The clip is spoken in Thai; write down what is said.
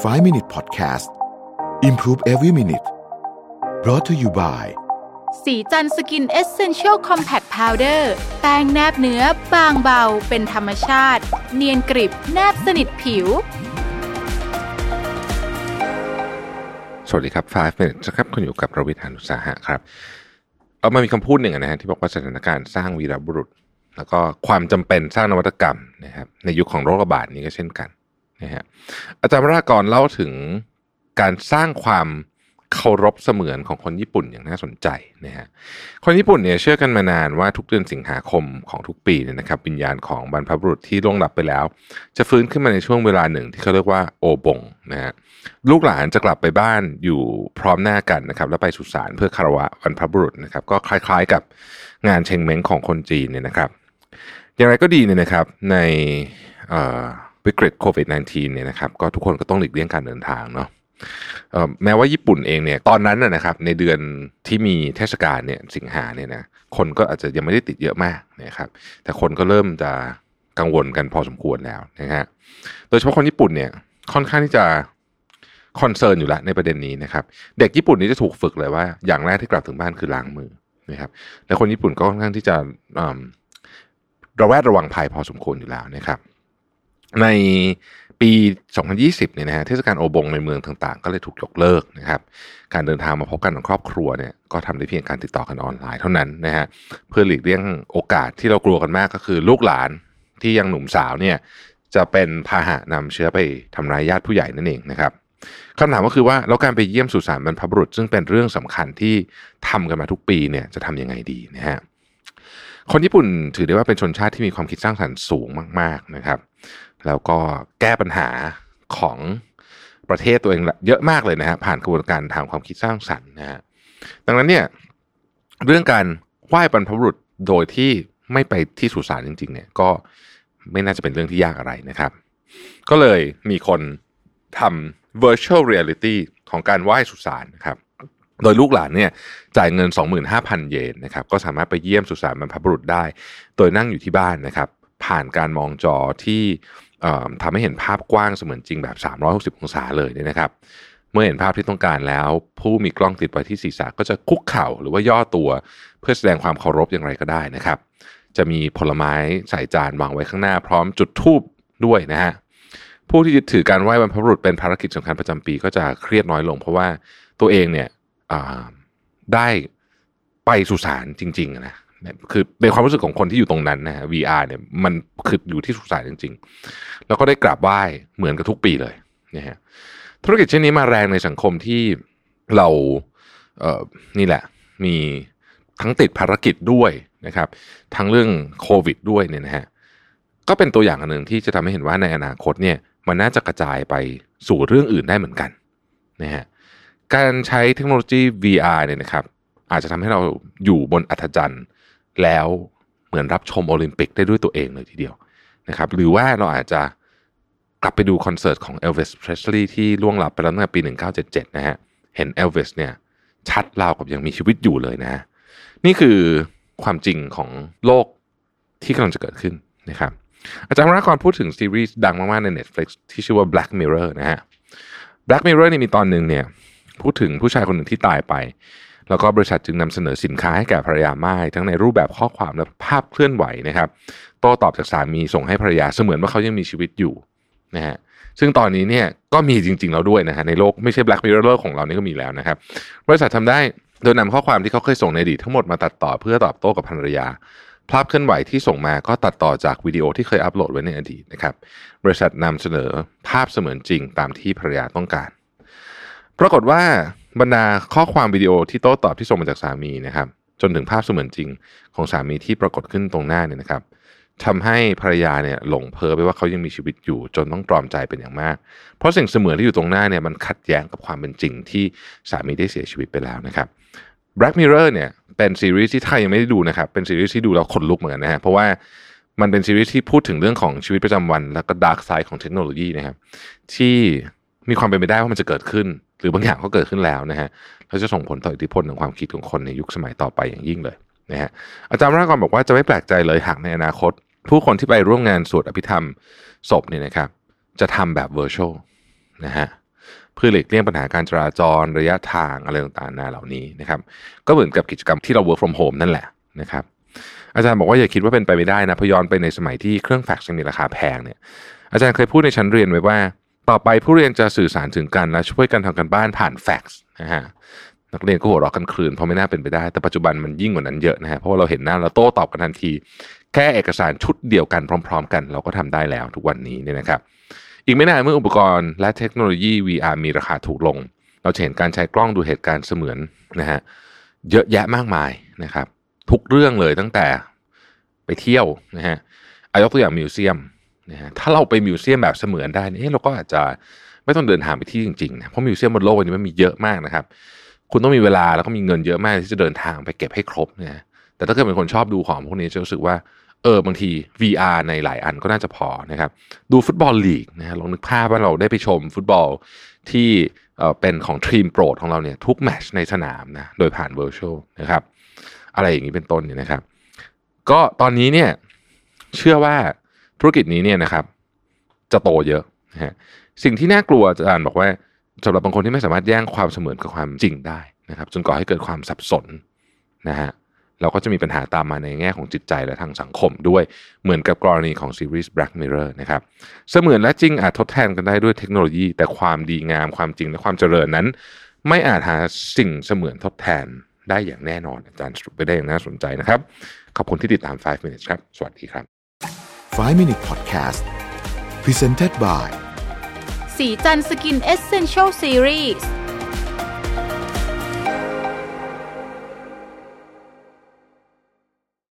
5 Minute Podcast Improve Every Minute brought to you by ศรีจันทร์ Skin Essential Compact Powder แป้งแนบเนื้อบางเบา เป็นธรรมชาติ เนียนกริบแนบสนิทผิว สวัสดีครับ 5 minutes ครับ คุณอยู่กับประวิทยานุสาหะครับ เออมันมีคำพูดหนึ่งนะฮะที่บอกว่าสถานการณ์สร้างวีรบุรุษ แล้วก็ความจำเป็นสร้างนวัตกรรมนะครับในยุคของโรคระบาดนี้ก็เช่นกัน นะฮะอาจารย์วรากรเล่าถึงการสร้างความเคารพเสมือนของคนญี่ปุ่นอย่างน่าสนใจนะฮะคนญี่ปุ่นเนี่ยเชื่อกันมานานว่าทุกเดือนสิงหาคมของทุกปีเนี่ยนะครับวิญญาณของบรรพบุรุษที่ล่วงลับไปแล้ว จะฟื้นขึ้นมาในช่วงเวลาหนึ่งที่เขาเรียกว่าโอบงนะฮะลูกหลานจะกลับไปบ้านอยู่พร้อมหน้ากันนะครับแล้วไปสุสานเพื่อคารวะบรรพบุรุษนะครับก็คล้ายๆกับงานเชงเม้งของคนจีนเนี่ยนะครับ อย่างไรก็ดีเนี่ยนะครับในเอ่อ วิกฤตโควิด -19 เนี่ยนะครับก็ทุกคนก็ต้องหลีกเลี่ยงการเดินทางเนาะแม้ว่าญี่ปุ่นเองเนี่ยตอนนั้นนะครับ ในเดือนที่มีเทศกาลเนี่ยสิงหาเนี่ยนะคนก็อาจจะยังไม่ได้ติดเยอะมากนะครับ แต่คนก็เริ่มจะกังวลกันพอสมควรแล้วนะฮะโดยเฉพาะคนญี่ปุ่นเนี่ยค่อนข้างที่จะคอนเซิร์นอยู่แล้วในประเด็นนี้นะครับ เด็กญี่ปุ่นนี่จะถูกฝึกเลยว่า อย่างแรกที่กลับถึงบ้านคือล้างมือนะครับ และคนญี่ปุ่นก็ค่อนข้างที่จะระแวดระวังภัยพอสมควรอยู่แล้วนะครับ ในปี 2020 เนี่ยนะฮะเทศกาลโอบงในเมืองต่างๆ ก็เลยถูกยกเลิกนะครับ การเดินทางมาพบกันของครอบครัวเนี่ยก็ทำได้เพียงการติดต่อกันออนไลน์เท่านั้นนะฮะเพื่อหลีกเลี่ยงโอกาสที่เรากลัวกันมากก็คือลูกหลานที่ยังหนุ่มสาวเนี่ยจะเป็นพาหะนำเชื้อไปทำร้ายญาติผู้ใหญ่นั่นเองนะครับคำถามก็คือว่าแล้วการไปเยี่ยมสุสานบรรพบุรุษ ซึ่งเป็นเรื่องสำคัญที่ทำกันมาทุกปีเนี่ยจะทำยังไงดีนะฮะคนญี่ปุ่นถือได้ว่าเป็นชนชาติที่มีความคิดสร้างสรรค์สูงมาก ๆนะครับ แล้วก็แก้ปัญหาของประเทศตัวเองเยอะมากเลยนะฮะผ่านกระบวนการทางความคิดสร้างสรรค์นะฮะดังนั้นเนี่ยเรื่องการไหว้บรรพบุรุษโดยที่ไม่ไปที่สุสานจริง ๆ เนี่ยก็ไม่น่าจะเป็นเรื่องที่ยากอะไรนะครับ ก็เลยมีคนทำ virtual reality ของการไหว้สุสานนะครับ โดยลูกหลานเนี่ยจ่ายเงิน 25,000 เยนนะครับ ก็สามารถไปเยี่ยมสุสานบรรพบุรุษได้ โดยนั่งอยู่ที่บ้านนะครับ ผ่านการมองจอที่ ทำให้เห็นภาพกว้างเสมือนจริงแบบ 360 องศาเลยเนี่ยนะครับ เมื่อเห็นภาพที่ต้องการแล้ว ผู้มีกล้องติดไว้ที่ศีรษะก็จะคุกเข่าหรือว่าย่อตัว เพื่อแสดงความเคารพอย่างไรก็ได้นะครับ จะมีผลไม้ใส่จานวางไว้ข้างหน้าพร้อมจุดธูปด้วยนะฮะผู้ที่ยึดถือการไหว้บรรพบุรุษเป็นภารกิจสำคัญประจำปีก็จะเครียดน้อยลง เพราะว่าตัวเองเนี่ยได้ไปสุสานจริงๆนะ คือเป็นความรู้สึกของคนที่อยู่ตรงนั้นนะฮะ VR เนี่ยมันคืออยู่ที่สุสานจริง ๆ แล้วก็ได้กราบไหว้เหมือนกับทุกปีเลยนะฮะธุรกิจเช่นนี้มาแรงในสังคมที่เราเอ่อนี่แหละ มีทั้งติดภารกิจด้วยนะครับ ทั้งเรื่องโควิดด้วยเนี่ยนะฮะก็เป็นตัวอย่างอันหนึ่งที่จะทำให้เห็นว่าในอนาคตเนี่ยมันน่าจะกระจายไปสู่เรื่องอื่นได้เหมือนกันนะฮะการใช้เทคโนโลยี VR เนี่ยนะครับ อาจจะทำให้เราอยู่บนอัธจันทร์ แล้วเหมือนรับชมโอลิมปิกได้ด้วยตัวเองเลยทีเดียวนะครับ หรือว่าเราอาจจะกลับไปดูคอนเสิร์ตของ Elvis Presley ที่ล่วงลับไปแล้วตั้งแต่ปี 1977 นะฮะ เห็น Elvis เนี่ยชัดราวกับยังมีชีวิตอยู่เลยนะ นี่คือความจริงของโลกที่กำลังจะเกิดขึ้นนะครับ อาจารย์วรากรพูดถึงซีรีส์ดังมากๆใน Netflix ที่ชื่อว่า Black Mirror นะฮะ Black Mirror นี่มีตอนหนึ่งเนี่ยพูดถึงผู้ชายคนหนึ่งที่ตายไป แล้วก็บริษัทจึงนำเสนอสินค้าให้แก่ภรรยาไม่ายทั้งในรูปแบบข้อความและภาพเคลื่อนไหวนะครับ โต้ตอบจากสามีส่งให้ภรรยาเสมือนว่าเขายังมีชีวิตอยู่นะฮะซึ่งตอนนี้เนี่ยก็มีจริงๆแล้วด้วยนะฮะในโลกไม่ใช่ Black Mirror ของเรานี่ก็มีแล้วนะครับ บริษัททำได้โดยนำข้อความที่เขาเคยส่งในอดีตทั้งหมดมาตัดต่อเพื่อตอบโต้กับภรรยา ภาพเคลื่อนไหวที่ส่งมาก็ตัดต่อจากวิดีโอที่เคยอัปโหลดไว้ในอดีตนะครับ บริษัทนำเสนอภาพเสมือนจริงตามที่ภรรยาต้องการ ปรากฏว่า บรรดาข้อความวิดีโอที่โต้ตอบที่ส่งมาจากสามีนะครับ จนถึงภาพเสมือนจริงของสามีที่ปรากฏขึ้นตรงหน้าเนี่ยนะครับทำให้ภรรยาเนี่ยหลงเพ้อไปว่าเขายังมีชีวิตอยู่ จนต้องตรอมใจเป็นอย่างมาก เพราะสิ่งเสมือนที่อยู่ตรงหน้าเนี่ยมันขัดแย้งกับความเป็นจริงที่สามีได้เสียชีวิตไปแล้วนะครับ Black Mirror เนี่ยเป็นซีรีส์ที่ถ้ายังไม่ได้ดูนะครับ เป็นซีรีส์ที่ดูแล้วขนลุกเหมือนกันนะฮะเพราะว่ามันเป็นซีรีส์ที่พูดถึงเรื่องของชีวิตประจำวัน แล้วก็ดาร์กไซด์ของเทคโนโลยีนะครับที่ มีความเป็นไปได้ว่ามันจะเกิดขึ้น หรือบางอย่างก็เกิดขึ้นแล้วนะฮะแล้วจะส่งผลต่ออิทธิพลของความคิดของคนในยุคสมัยต่อไปอย่างยิ่งเลยนะฮะอาจารย์รากรบอกว่าจะไม่แปลกใจเลยหากในอนาคต ผู้คนที่ไปร่วมงานสวดอภิธรรมศพเนี่ยนะครับ จะทำแบบเวอร์ชวลนะฮะเพื่อหลีกเลี่ยงปัญหาการจราจรระยะทางอะไรต่างๆนาเหล่านี้นะครับ ก็เหมือนกับกิจกรรมที่เรา work from home นั่นแหละนะครับอาจารย์บอกว่าอย่าคิดว่าเป็นไปไม่ได้นะพย้อนไปในสมัยที่เครื่องแฟกซ์ยังมีราคาแพงเนี่ยอาจารย์เคยพูดในชั้นเรียนไว้ว่า ต่อไปผู้เรียนจะสื่อสารถึงกันและช่วยกันทำกันบ้านผ่านแฟกซ์นะฮะนักเรียนก็หัวเราะกันคลืนเพราะไม่น่าเป็นไปได้ แต่ปัจจุบันมันยิ่งกว่านั้นเยอะนะฮะเพราะว่าเราเห็นหน้าเราโต้ตอบกันทันที แค่เอกสารชุดเดียวกันพร้อม ๆ กันเราก็ทำได้แล้วทุกวันนี้เนี่ยนะครับ อีกไม่นานเมื่ออุปกรณ์และเทคโนโลยี VR มีราคาถูกลง เราจะเห็นการใช้กล้องดูเหตุการณ์เสมือนนะฮะเยอะแยะมากมายนะครับ ทุกเรื่องเลยตั้งแต่ไปเที่ยวนะฮะอายกตัวอย่าง museum นะฮะถ้าเราไป museum แบบเสมือนได้เนี่ยเราก็อาจจะไม่ต้องเดินทางไปที่จริงๆนะเพราะ museum บนโลกนี้มันมีเยอะมากนะครับ คุณต้องมีเวลาแล้วก็มีเงินเยอะมากที่จะเดินทางไปเก็บให้ครบนะแต่ถ้าเกิดเป็นคนชอบดูของพวกนี้จะรู้สึกว่าเออบางที VR ในหลายอันก็น่าจะพอนะครับ ดูฟุตบอลลีกนะฮะลองนึกภาพว่าเราได้ไปชมฟุตบอลที่เออเป็นของทีมโปรดของเราเนี่ยทุก match ในสนามนะโดยผ่าน virtual นะครับ อะไรอย่างนี้เป็นต้นเนี่ยนะครับ ก็ตอนนี้เนี่ยเชื่อว่า ธุรกิจนี้เนี่ยนะครับ จะโตเยอะนะฮะสิ่งที่น่ากลัวอาจารย์บอกว่าสำหรับบางคนที่ไม่สามารถแย่งความเสมือนกับความจริงได้นะครับ จนก่อให้เกิดความสับสนนะฮะเราก็จะมีปัญหาตามมาในแง่ของจิตใจและทางสังคมด้วยเหมือนกับกรณีของซีรีส์ Black Mirror นะครับเสมือนและจริงอาจทดแทนกันได้ด้วยเทคโนโลยี แต่ความดีงามความจริงและความเจริญนั้น ไม่อาจหาสิ่งเสมือนทดแทนได้อย่างแน่นอนอาจารย์สรุปไปได้อย่างน่าสนใจนะครับ ขอบคุณที่ติดตาม 5 minutes ครับ สวัสดีครับ 5 Minute Podcast Presented by สีจันสกินเอเซนเชลซีรีส์